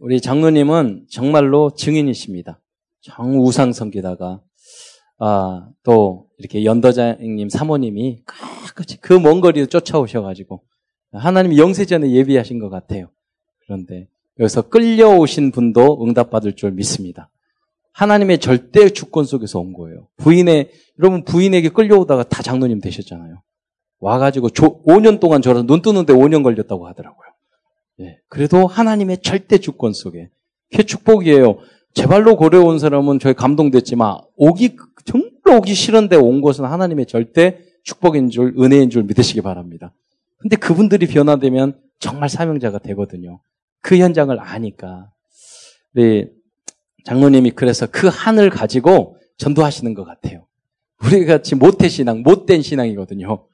우리 장로님은 정말로 증인이십니다. 정우상 성기다가 아, 또 이렇게 연도장님 사모님이 끝까지 그 먼 거리를 쫓아오셔가지고 하나님이 영세전에 예비하신 것 같아요. 그런데 여기서 끌려오신 분도 응답받을 줄 믿습니다. 하나님의 절대 주권 속에서 온 거예요. 부인의 여러분 부인에게 끌려오다가 다 장로님 되셨잖아요. 와가지고 조, 5년 동안 저를 눈 뜨는데 5년 걸렸다고 하더라고요. 예, 그래도 하나님의 절대 주권 속에 그게 축복이에요. 제발로 고려온 사람은 저희 감동됐지만 오기 정말 오기 싫은데 온 것은 하나님의 절대 축복인 줄 은혜인 줄 믿으시기 바랍니다. 근데 그분들이 변화되면 정말 사명자가 되거든요. 그 현장을 아니까. 우리 장로님이 그래서 그 한을 가지고 전도하시는 것 같아요. 우리 같이 못된 신앙, 못된 신앙이거든요.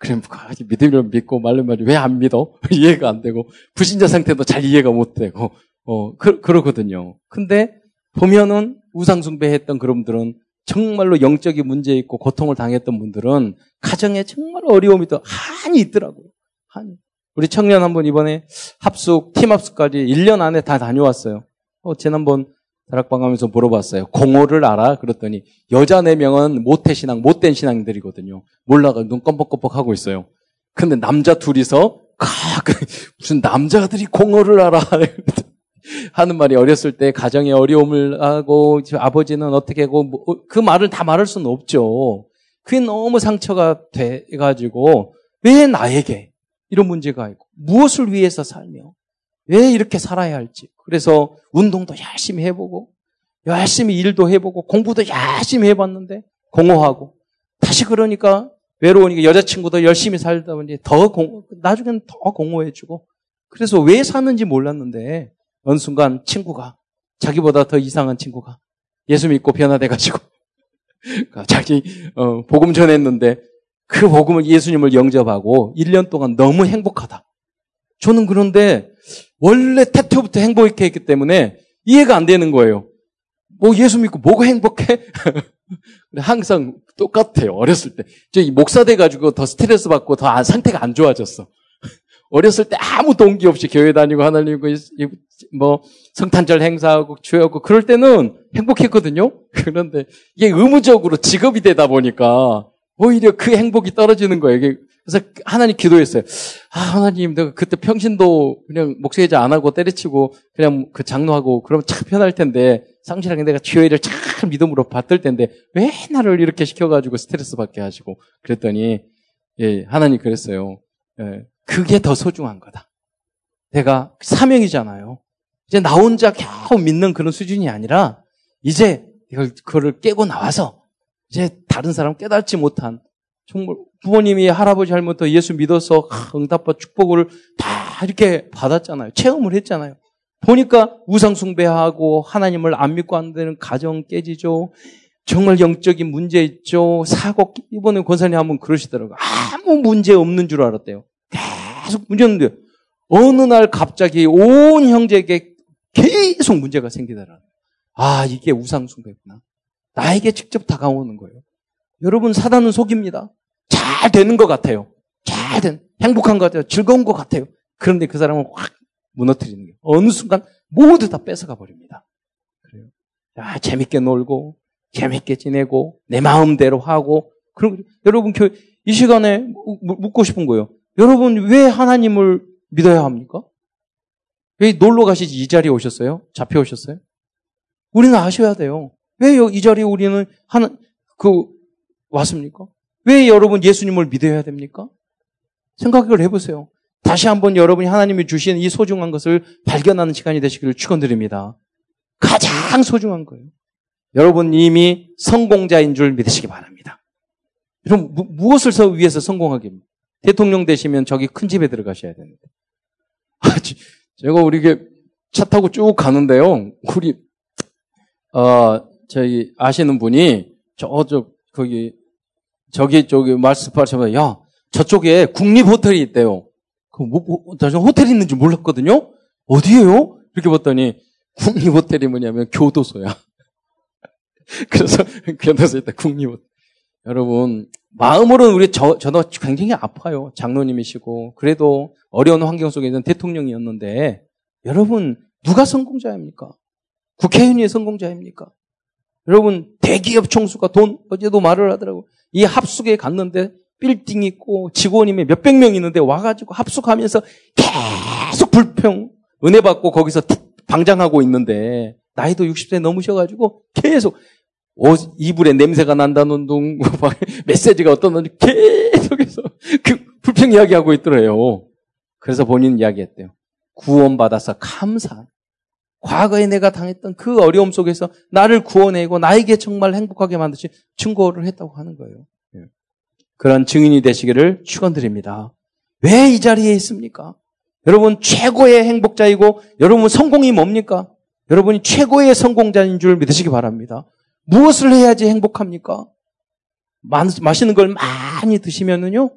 그럼 믿으려 믿고 말로 말이 왜 안 믿어? 이해가 안 되고 불신자 상태도 잘 이해가 못 되고 어 그, 그러거든요. 근데 보면은 우상 숭배했던 그런 분들은 정말로 영적인 문제 있고 고통을 당했던 분들은 가정에 정말 어려움이 더 한이 있더라고요. 한이. 우리 청년 한번 이번에 합숙, 팀 합숙까지 1년 안에 다 다녀왔어요. 어, 지난번 다락방 하면서 물어봤어요. 공허를 알아? 그랬더니 여자 4명은 모태 신앙, 못된 신앙들이거든요. 몰라가 눈 껌뻑껌뻑 하고 있어요. 근데 남자 둘이서 아, 그 무슨 남자들이 공허를 알아? 하는 말이 어렸을 때 가정의 어려움을 하고 아버지는 어떻게 하고 뭐, 어, 그 말을 다 말할 수는 없죠. 그게 너무 상처가 돼가지고 왜 나에게 이런 문제가 있고 무엇을 위해서 살며 왜 이렇게 살아야 할지. 그래서 운동도 열심히 해보고 열심히 일도 해보고 공부도 열심히 해봤는데 공허하고. 다시 그러니까 외로우니까 여자친구도 열심히 살다 보니 더 공, 나중에는 더 공허해지고. 그래서 왜 사는지 몰랐는데 어느 순간 친구가 자기보다 더 이상한 친구가 예수 믿고 변화돼가지고 자기 어, 복음 전했는데 그 복음을 예수님을 영접하고 1년 동안 너무 행복하다. 저는 그런데 원래 태초부터 행복했기 때문에 이해가 안 되는 거예요. 뭐 예수 믿고 뭐가 행복해? 항상 똑같아요. 어렸을 때. 저 목사 돼가지고 더 스트레스 받고 더 상태가 안 좋아졌어. 어렸을 때 아무 동기 없이 교회 다니고 하나님 뭐 성탄절 행사하고 주하고 그럴 때는 행복했거든요. 그런데 이게 의무적으로 직업이 되다 보니까 오히려 그 행복이 떨어지는 거예요. 그래서 하나님 기도했어요. 아 하나님 내가 그때 평신도 그냥 목사회자 안 하고 때려치고 그냥 그 장로하고 그러면 참 편할 텐데 상실하게 내가 주여를 참 믿음으로 받을 텐데 왜 나를 이렇게 시켜가지고 스트레스 받게 하시고 그랬더니 예 하나님 그랬어요. 예, 그게 더 소중한 거다. 내가 사명이잖아요. 이제 나 혼자 겨우 믿는 그런 수준이 아니라 이제 이걸 그거를 깨고 나와서 이제 다른 사람 깨닫지 못한 정말 부모님이 할아버지 할머니 예수 믿어서 응답받 축복을 다 이렇게 받았잖아요. 체험을 했잖아요. 보니까 우상 숭배하고 하나님을 안 믿고 안 되는 가정 깨지죠. 정말 영적인 문제 있죠. 사고 이번에 권사님 한번 그러시더라고요. 아무 문제 없는 줄 알았대요. 계속 문제였는데 어느 날 갑자기 온 형제에게 계속 문제가 생기더라. 아 이게 우상 숭배구나. 나에게 직접 다가오는 거예요. 여러분 사단은 속입니다. 잘 되는 것 같아요. 잘 된, 행복한 것 같아요. 즐거운 것 같아요. 그런데 그 사람은 확 무너뜨리는 거예요. 어느 순간 모두 다 뺏어가 버립니다. 그래요. 야, 재밌게 놀고, 재밌게 지내고, 내 마음대로 하고, 그럼 여러분 교, 이 시간에 묻고 싶은 거예요. 여러분 왜 하나님을 믿어야 합니까? 왜 놀러 가시지 이 자리에 오셨어요? 잡혀오셨어요? 우리는 아셔야 돼요. 왜 이 자리에 우리는 하나, 그, 왔습니까? 왜 여러분 예수님을 믿어야 됩니까? 생각을 해보세요. 다시 한번 여러분이 하나님이 주신 이 소중한 것을 발견하는 시간이 되시기를 축원드립니다. 가장 소중한 거예요. 여러분 이미 성공자인 줄 믿으시기 바랍니다. 그럼 무, 엇을 위해서 성공하기 대통령 되시면 저기 큰 집에 들어가셔야 되는데. 아, 제가 우리 차 타고 쭉 가는데요. 우리 어 저희 아시는 분이 저저 거기 저기 저기 말씀하시면 야 저쪽에 국립 호텔이 있대요. 그 뭐, 뭐, 호텔이 있는 줄 몰랐거든요. 어디에요? 이렇게 봤더니 국립 호텔이 뭐냐면 교도소야. 그래서 교도소에 있다 국립 호텔. 여러분 마음으로는 우리 저 저도 굉장히 아파요. 장로님이시고 그래도 어려운 환경 속에 있는 대통령이었는데 여러분 누가 성공자입니까? 국회의원이 성공자입니까? 여러분, 대기업 총수가 돈, 어제도 말을 하더라고. 이 합숙에 갔는데 빌딩 있고 직원이 몇백 명 있는데 와가지고 합숙하면서 계속 불평, 은혜 받고 거기서 방장하고 있는데 나이도 60세 넘으셔가지고 계속 옷, 이불에 냄새가 난다는 둥, 메시지가 어떤 건지 계속해서 그 불평 이야기하고 있더래요. 그래서 본인 이야기했대요. 구원받아서 감사. 과거에 내가 당했던 그 어려움 속에서 나를 구원해고 나에게 정말 행복하게 만드신 증거를 했다고 하는 거예요. 예. 그런 증인이 되시기를 축원드립니다. 왜 이 자리에 있습니까? 여러분 최고의 행복자이고 여러분 성공이 뭡니까? 여러분이 최고의 성공자인 줄 믿으시기 바랍니다. 무엇을 해야지 행복합니까? 맛있는 걸 많이 드시면은요.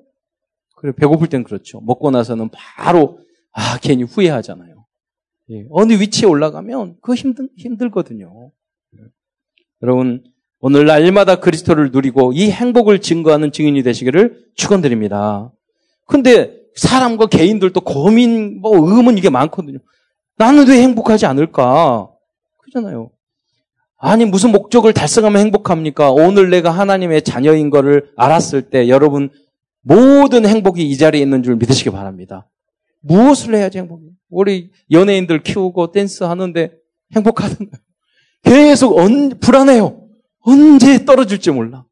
그래 배고플 땐 그렇죠. 먹고 나서는 바로 아 괜히 후회하잖아요. 예, 어느 위치에 올라가면 그거 힘들 힘들거든요. 예. 여러분 오늘 날마다 그리스도를 누리고 이 행복을 증거하는 증인이 되시기를 축원드립니다. 근데 사람과 개인들도 고민, 뭐 의문 이게 많거든요. 나는 왜 행복하지 않을까? 그잖아요. 아니 무슨 목적을 달성하면 행복합니까? 오늘 내가 하나님의 자녀인 것을 알았을 때 여러분 모든 행복이 이 자리에 있는 줄 믿으시기 바랍니다. 무엇을 해야지 행복해? 우리 연예인들 키우고 댄스 하는데 행복하던가요? 계속 언, 불안해요. 언제 떨어질지 몰라.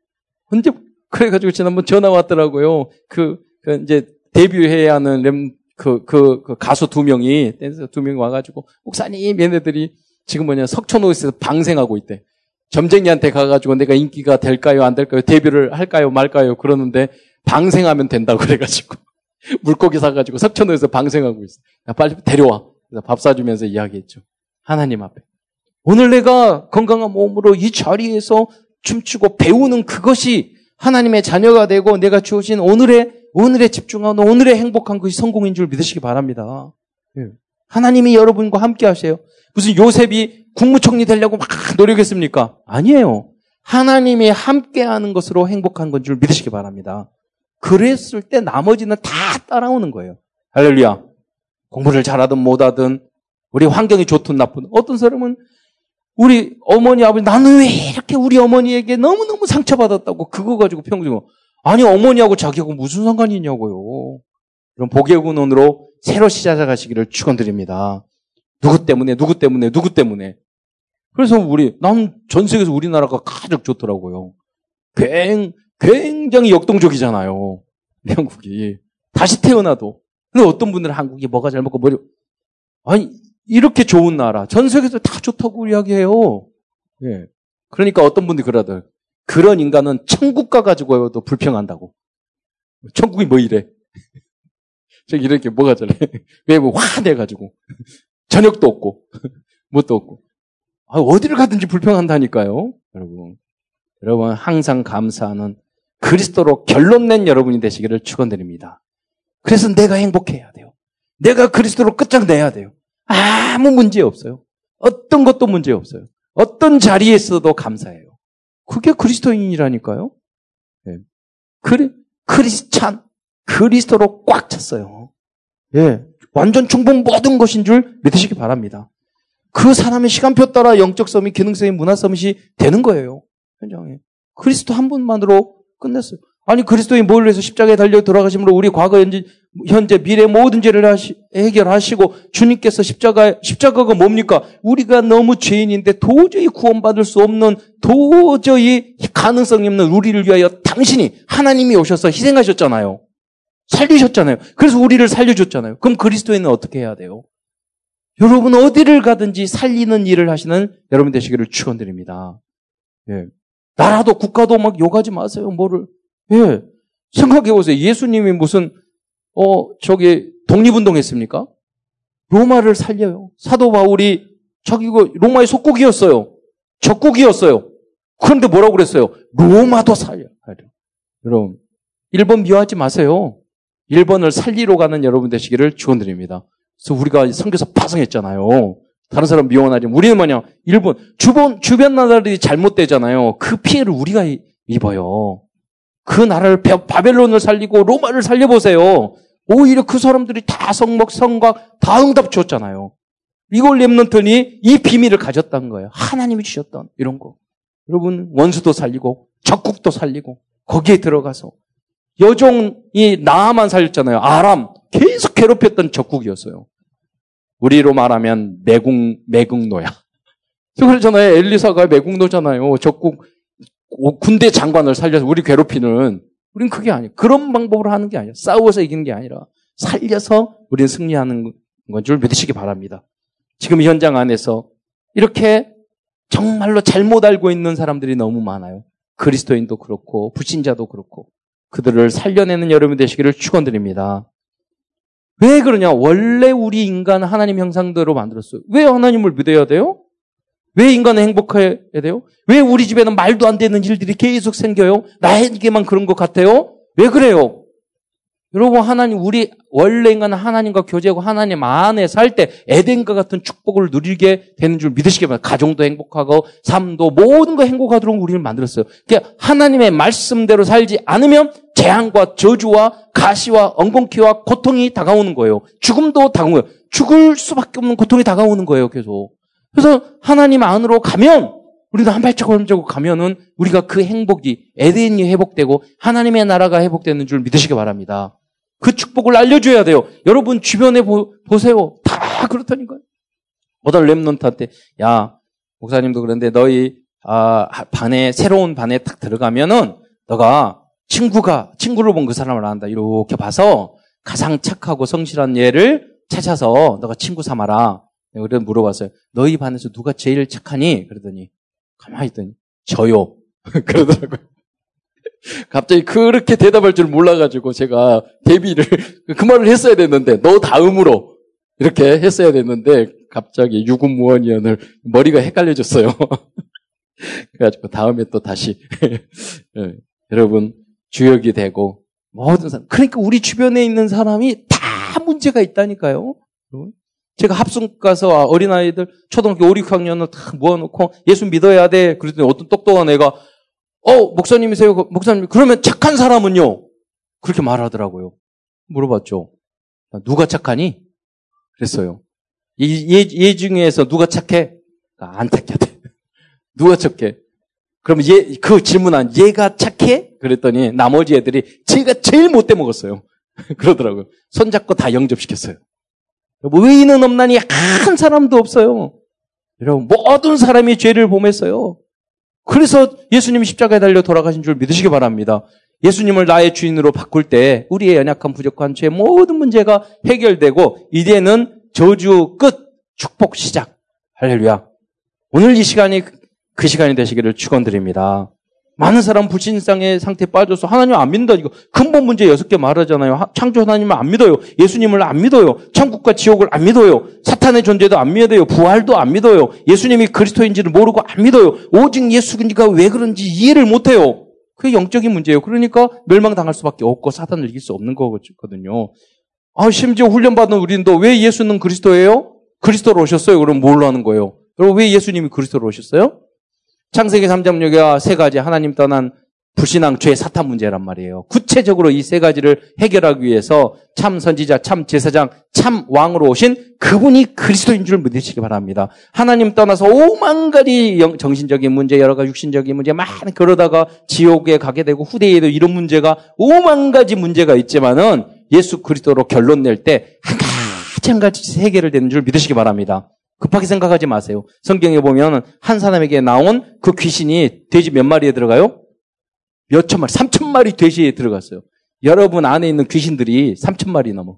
언제 그래가지고 지난번 전화 왔더라고요. 그, 그 이제 데뷔해야 하는 램, 그, 그, 그 가수 두 명이 댄서 두 명이 와가지고 목사님 얘네들이 지금 뭐냐 석촌호에서 방생하고 있대. 점쟁이한테 가가지고 내가 인기가 될까요 안 될까요 데뷔를 할까요 말까요 그러는데 방생하면 된다고 그래가지고 물고기 사가지고 석촌호에서 방생하고 있어. 야, 빨리 데려와. 그래서 밥 사주면서 이야기했죠. 하나님 앞에. 오늘 내가 건강한 몸으로 이 자리에서 춤추고 배우는 그것이 하나님의 자녀가 되고 내가 주어진 오늘의 오늘에 집중하는 오늘의 행복한 것이 성공인 줄 믿으시기 바랍니다. 예. 하나님이 여러분과 함께 하세요. 무슨 요셉이 국무총리 되려고 막 노력했습니까? 아니에요. 하나님이 함께 하는 것으로 행복한 건 줄 믿으시기 바랍니다. 그랬을 때 나머지는 다 따라오는 거예요. 할렐루야. 공부를 잘하든 못하든 우리 환경이 좋든 나쁜 어떤 사람은 우리 어머니 아버지 나는 왜 이렇게 우리 어머니에게 너무너무 상처받았다고 그거 가지고 평생 아니 어머니하고 자기하고 무슨 상관이 있냐고요. 그럼 복의 군원으로 새로 시작하시기를 축원드립니다. 누구 때문에 누구 때문에 누구 때문에 그래서 우리 난 전 세계에서 우리나라가 가장 좋더라고요. 굉, 굉장히 역동적이잖아요. 한국이 다시 태어나도 근데 어떤 분들은 한국이 뭐가 잘못고 뭐리 아니 이렇게 좋은 나라 전 세계에서 다 좋다고 이야기해요. 예. 그러니까 어떤 분들이 그러더라고요. 그런 인간은 천국 가 가지고도 불평한다고. 천국이 뭐 이래? 저 이렇게 뭐가 저래? 왜뭐 화내가지고. 저녁도 없고, 뭣도 없고. 아, 어디를 가든지 불평한다니까요, 여러분. 여러분, 항상 감사하는 그리스도로 결론 낸 여러분이 되시기를 축원드립니다. 그래서 내가 행복해야 돼요. 내가 그리스도로 끝장내야 돼요. 아무 문제 없어요. 어떤 것도 문제 없어요. 어떤 자리에 있어도 감사해요. 그게 그리스도인이라니까요. 네. 그리, 크리스찬, 그리스도로 꽉 찼어요. 예. 완전 충분 모든 것인 줄 믿으시기 바랍니다. 그 사람의 시간표 따라 영적 서밋, 기능 서밋, 문화 서밋이 되는 거예요. 현장에. 그리스도 한 분만으로 끝냈어요. 아니 그리스도인 뭘 위해서 십자가에 달려 돌아가심으로 우리 과거 현재, 현재 미래 모든 죄를 하시, 해결하시고 주님께서 십자가 십자가가 뭡니까? 우리가 너무 죄인인데 도저히 구원받을 수 없는 도저히 가능성이 없는 우리를 위하여 당신이 하나님이 오셔서 희생하셨잖아요. 살리셨잖아요. 그래서 우리를 살려줬잖아요. 그럼 그리스도인은 어떻게 해야 돼요? 여러분 어디를 가든지 살리는 일을 하시는 여러분 되시기를 축원드립니다. 예. 나라도 국가도 막 욕하지 마세요. 뭐를 예. 생각해 보세요. 예수님이 무슨 어 저기 독립운동 했습니까? 로마를 살려요. 사도 바울이 자기가 로마의 속국이었어요. 적국이었어요. 그런데 뭐라고 그랬어요? 로마도 살려. 여러분, 일본 미워하지 마세요. 일본을 살리러 가는 여러분 되시기를 축원드립니다. 그래서 우리가 선교사 파송했잖아요. 다른 사람 미워하지 우리는 뭐냐? 일본 주변 주변 나라들이 잘못되잖아요. 그 피해를 우리가 입어요. 그 나라를 바벨론을 살리고 로마를 살려보세요. 오히려 그 사람들이 다 성목, 성곽 다 응답 줬잖아요. 이걸 랩런턴이 이 비밀을 가졌다는 거예요. 하나님이 주셨던 이런 거. 여러분 원수도 살리고 적국도 살리고 거기에 들어가서 여종이 나만 살렸잖아요. 아람 계속 괴롭혔던 적국이었어요. 우리로 말하면 매국 매국노야. 그러잖아요. 엘리사가 매국노잖아요. 적국 군대 장관을 살려서 우리 괴롭히는 우린 그게 아니에요. 그런 방법으로 하는 게 아니에요. 싸워서 이기는 게 아니라 살려서 우리는 승리하는 건 줄 믿으시기 바랍니다. 지금 현장 안에서 이렇게 정말로 잘못 알고 있는 사람들이 너무 많아요. 그리스도인도 그렇고 불신자도 그렇고 그들을 살려내는 여러분 되시기를 축원드립니다. 왜 그러냐? 원래 우리 인간은 하나님 형상대로 만들었어요. 왜 하나님을 믿어야 돼요? 왜 인간은 행복해야 돼요? 왜 우리 집에는 말도 안 되는 일들이 계속 생겨요? 나에게만 그런 것 같아요? 왜 그래요? 여러분 하나님 우리 원래 인간은 하나님과 교제하고 하나님 안에 살 때 에덴과 같은 축복을 누리게 되는 줄 믿으시기 바랍니다. 가정도 행복하고 삶도 모든 거 행복하도록 우리를 만들었어요. 그러니까 하나님의 말씀대로 살지 않으면 재앙과 저주와 가시와 엉겅퀴와 고통이 다가오는 거예요. 죽음도 거예요. 죽을 수밖에 없는 고통이 다가오는 거예요. 계속. 그래서 하나님 안으로 가면 우리도 한한 발자국 가면은 우리가 그 행복이 에덴이 회복되고 하나님의 나라가 회복되는 줄 믿으시기 바랍니다. 그 축복을 알려줘야 돼요. 여러분 주변에 보, 보세요. 다 그렇다니까요. 어떤 랩런트한테 야 목사님도 그런데 너희 아, 반에 새로운 반에 딱 들어가면은 너가 친구가 친구를 본 그 사람을 안다 이렇게 봐서 가장 착하고 성실한 얘를 찾아서 너가 친구 삼아라. 그래 물어봤어요. 너희 반에서 누가 제일 착하니? 그러더니 가만히 있더니 저요. 그러더라고요. 갑자기 그렇게 대답할 줄 몰라가지고 제가 데뷔를 그 말을 했어야 됐는데 너 다음으로 이렇게 했어야 됐는데 갑자기 유군무원위원을 머리가 헷갈려졌어요. 그래가지고 다음에 또 다시 네, 여러분 주역이 되고 모든 사람 그러니까 우리 주변에 있는 사람이 다 문제가 있다니까요. 제가 합숙 가서 어린아이들 초등학교 5, 6학년을 다 모아놓고 예수 믿어야 돼. 그랬더니 어떤 똑똑한 애가 어, 목사님이세요? 그 목사님, 그러면 착한 사람은요? 그렇게 말하더라고요. 물어봤죠. 누가 착하니? 그랬어요. 얘, 얘 중에서 누가 착해? 아, 안 착해. 누가 착해? 그러면 얘, 그 질문한 얘가 착해? 그랬더니 나머지 애들이 제가 제일 못돼 먹었어요. 그러더라고요. 손잡고 다 영접시켰어요. 의인은 없나니 한 사람도 없어요. 여러분, 모든 사람이 죄를 범했어요. 그래서 예수님이 십자가에 달려 돌아가신 줄 믿으시기 바랍니다. 예수님을 나의 주인으로 바꿀 때 우리의 연약한 부족한 죄 모든 문제가 해결되고 이제는 저주 끝, 축복 시작. 할렐루야. 오늘 이 시간이 그 시간이 되시기를 축원드립니다. 많은 사람 불신상의 상태에 빠져서 하나님 안 믿는다 이거 근본 문제 여섯 개 말하잖아요. 창조 하나님을 안 믿어요. 예수님을 안 믿어요. 천국과 지옥을 안 믿어요. 사탄의 존재도 안 믿어요. 부활도 안 믿어요. 예수님이 그리스도인지를 모르고 안 믿어요. 오직 예수님과 왜 그런지 이해를 못 해요. 그게 영적인 문제예요. 그러니까 멸망당할 수밖에 없고 사탄을 이길 수 없는 거거든요. 아, 심지어 훈련받은 우리도 왜 예수는 그리스도예요? 그리스도로 오셨어요. 그럼 뭘로 하는 거예요? 여러분 왜 예수님이 그리스도로 오셨어요? 창세기 3장 6가 세 가지 하나님 떠난 불신앙, 죄, 사탄 문제란 말이에요. 구체적으로 이 세 가지를 해결하기 위해서 참 선지자, 참 제사장, 참 왕으로 오신 그분이 그리스도인 줄 믿으시기 바랍니다. 하나님 떠나서 오만 가지 정신적인 문제, 여러 가지 육신적인 문제 많이 그러다가 지옥에 가게 되고 후대에도 이런 문제가 오만 가지 문제가 있지만은 예수 그리스도로 결론 낼 때 한 가지 한 가지 해결되는 줄 믿으시기 바랍니다. 급하게 생각하지 마세요. 성경에 보면 한 사람에게 나온 그 귀신이 돼지 몇 마리에 들어가요? 몇 천 마리, 삼천 마리 돼지에 들어갔어요. 여러분 안에 있는 귀신들이 삼천 마리 넘어.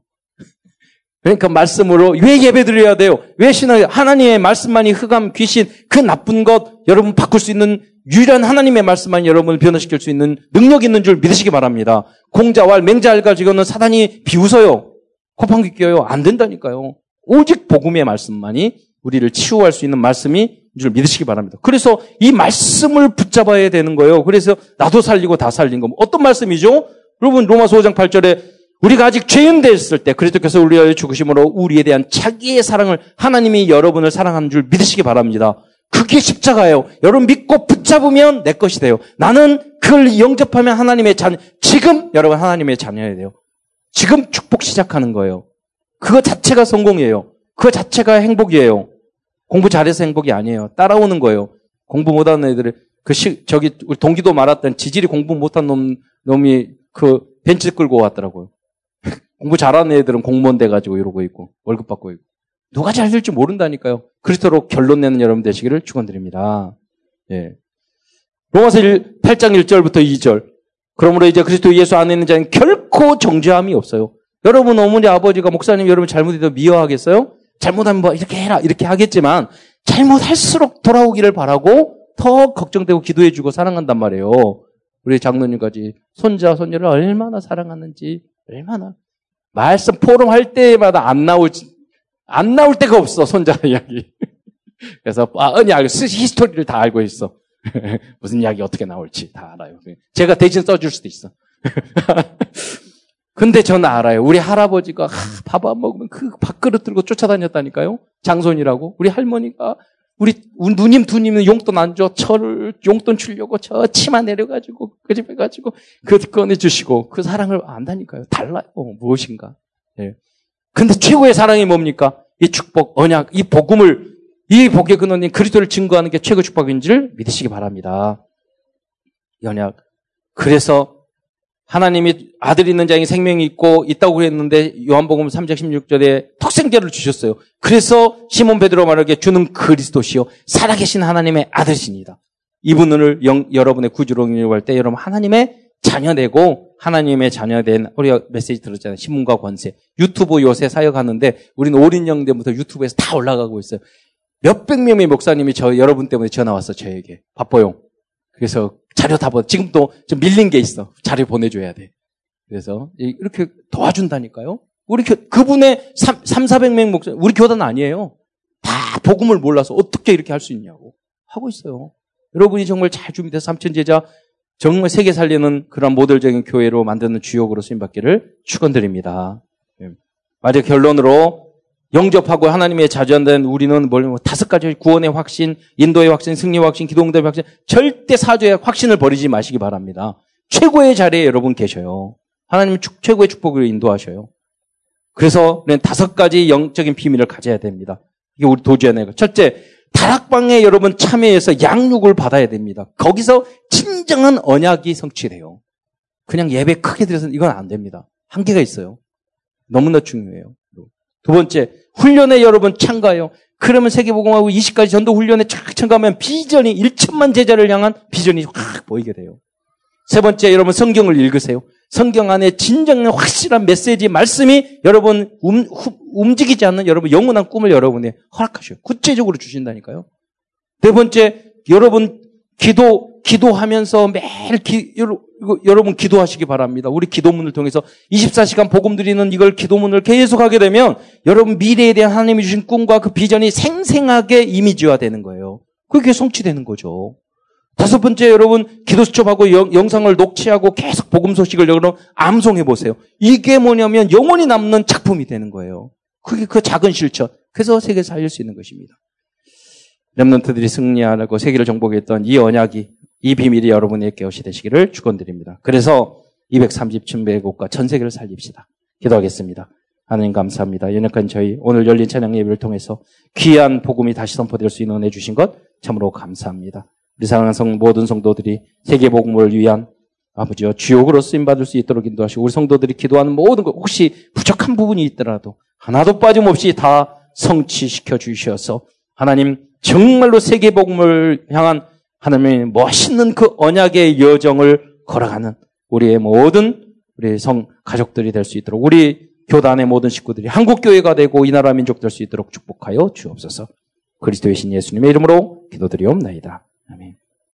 그러니까 말씀으로 왜 예배 드려야 돼요? 왜 신앙, 하나님의 말씀만이 흑암, 귀신, 그 나쁜 것 여러분 바꿀 수 있는 유일한 하나님의 말씀만 여러분을 변화시킬 수 있는 능력 있는 줄 믿으시기 바랍니다. 공자왈, 맹자알 가지고는 사단이 비웃어요. 코방귀 껴요. 안 된다니까요. 오직 복음의 말씀만이 우리를 치유할 수 있는 말씀이 줄 믿으시기 바랍니다. 그래서 이 말씀을 붙잡아야 되는 거예요. 그래서 나도 살리고 다 살린 거. 어떤 말씀이죠? 여러분 로마서 5장 8절에 우리가 아직 죄인 됐을 때 그리스도께서 우리의 죽으심으로 우리에 대한 자기의 사랑을 하나님이 여러분을 사랑하는 줄 믿으시기 바랍니다. 그게 십자가예요. 여러분 믿고 붙잡으면 내 것이 돼요. 나는 그걸 영접하면 하나님의 자녀. 지금 여러분 하나님의 자녀야 돼요. 지금 축복 시작하는 거예요. 그거 자체가 성공이에요. 그 자체가 행복이에요. 공부 잘해서 행복이 아니에요. 따라오는 거예요. 공부 못하는 애들이 그 시, 저기 우리 동기도 말았던 지질이 공부 못한 놈 놈이 그 벤치 끌고 왔더라고요. 공부 잘하는 애들은 공무원 돼가지고 이러고 있고 월급 받고 있고 누가 잘 될지 모른다니까요. 그리스도로 결론 내는 여러분 되시기를 축원드립니다. 예. 로마서 1, 8장 1절부터 2절. 그러므로 이제 그리스도 예수 안에 있는 자는 결코 정죄함이 없어요. 여러분 어머니 아버지가 목사님 여러분 잘못해도 미워하겠어요? 잘못하면 뭐 이렇게 해라 이렇게 하겠지만 잘못할수록 돌아오기를 바라고 더 걱정되고 기도해주고 사랑한단 말이에요. 우리 장로님까지 손자 손녀를 얼마나 사랑하는지 얼마나 말씀 포럼 할 때마다 안 나올 안 나올 데가 없어 손자 이야기. 그래서 아 언니 히스토리를 다 알고 있어. 무슨 이야기 어떻게 나올지 다 알아요. 제가 대신 써줄 수도 있어. 근데 저는 알아요. 우리 할아버지가 밥 안 먹으면 그 밥그릇 들고 쫓아다녔다니까요. 장손이라고. 우리 할머니가 우리 누님 두님은 용돈 안 줘. 저를 용돈 주려고 저 치마 내려가지고 그 집에 가지고 그 꺼내주시고 그 사랑을 안다니까요. 달라요. 무엇인가. 예. 근데 최고의 사랑이 뭡니까? 이 축복, 언약, 이 복음을 이 복의 근원인 그리스도를 증거하는 게 최고 축복인지를 믿으시기 바랍니다. 연약. 그래서 하나님이 아들 있는 자에게 생명이 있고 있다고 그랬는데 요한복음 3장 16절에 턱생제를 주셨어요. 그래서 시몬 베드로 말하기에 주는 그리스도시요 살아계신 하나님의 아들이십니다. 이분을 영, 여러분의 구주로 인용할 때 여러분 하나님의 자녀되고 하나님의 자녀된 우리가 메시지 들었잖아요. 신문과 권세. 유튜브 요새 사역하는데 우리는 올인 영대부터 유튜브에서 다 올라가고 있어요. 몇백 명의 목사님이 저 여러분 때문에 전화 왔어 저에게. 바빠요. 그래서 자료 다 보, 지금도 좀 밀린 게 있어. 자료 보내줘야 돼. 그래서 이렇게 도와준다니까요. 우리 교, 그분의 3, 3, 400명 목사, 우리 교단 아니에요. 다 복음을 몰라서 어떻게 이렇게 할 수 있냐고 하고 있어요. 여러분이 정말 잘 준비돼서 삼천제자 정말 세계 살리는 그런 모델적인 교회로 만드는 주역으로 쓰임받기를 축원드립니다. 예. 마저 결론으로 영접하고 하나님의 자주한다는 우리는 뭘뭐 다섯 가지 구원의 확신, 인도의 확신, 승리의 확신, 기도응답의 확신, 절대 사조의 확신을 버리지 마시기 바랍니다. 최고의 자리에 여러분 계셔요. 하나님 최고의 축복을 인도하셔요. 그래서 우리는 다섯 가지 영적인 비밀을 가져야 됩니다. 이게 우리 도주의 거. 첫째, 다락방에 여러분 참여해서 양육을 받아야 됩니다. 거기서 진정한 언약이 성취돼요. 그냥 예배 크게 드려서는 이건 안 됩니다. 한계가 있어요. 너무나 중요해요. 두 번째, 훈련에 여러분 참가해요. 그러면 세계복음하고 20가지 전도 훈련에 쫙 참가하면 비전이 1천만 제자를 향한 비전이 확 보이게 돼요. 세 번째, 여러분 성경을 읽으세요. 성경 안에 진정 확실한 메시지, 말씀이 여러분 움, 후, 움직이지 않는 여러분 영원한 꿈을 여러분에 허락하셔요. 구체적으로 주신다니까요. 네 번째, 여러분 기도, 기도하면서 매일 기, 여러분 기도하시기 바랍니다. 우리 기도문을 통해서 24시간 복음 드리는 이걸 기도문을 계속하게 되면 여러분 미래에 대한 하나님이 주신 꿈과 그 비전이 생생하게 이미지화 되는 거예요. 그게 성취되는 거죠. 다섯 번째 여러분 기도 수첩하고 영상을 녹취하고 계속 복음 소식을 여러분 암송해 보세요. 이게 뭐냐면 영원히 남는 작품이 되는 거예요. 그게 그 작은 실천. 그래서 세계를 살릴 수 있는 것입니다. 렘넌트들이 승리하고 세계를 정복했던 이 언약이 이 비밀이 여러분에게 것이 되시기를 축원드립니다. 그래서 230층배곡과 전 세계를 살립시다. 기도하겠습니다. 하나님 감사합니다. 연약한 저희 오늘 열린 찬양 예배를 통해서 귀한 복음이 다시 선포될 수 있는 은혜 주신 것 참으로 감사합니다. 우리 사랑하는 성 모든 성도들이 세계 복음을 위한 아버지여 주역으로 쓰임 받을 수 있도록 인도하시고 우리 성도들이 기도하는 모든 것 혹시 부족한 부분이 있더라도 하나도 빠짐없이 다 성취시켜 주셔서 하나님 정말로 세계 복음을 향한 하나님의 멋있는 그 언약의 여정을 걸어가는 우리의 모든 우리 성 가족들이 될 수 있도록 우리 교단의 모든 식구들이 한국 교회가 되고 이 나라 민족 될 수 있도록 축복하여 주옵소서. 그리스도의 신 예수님의 이름으로 기도드리옵나이다. 아멘.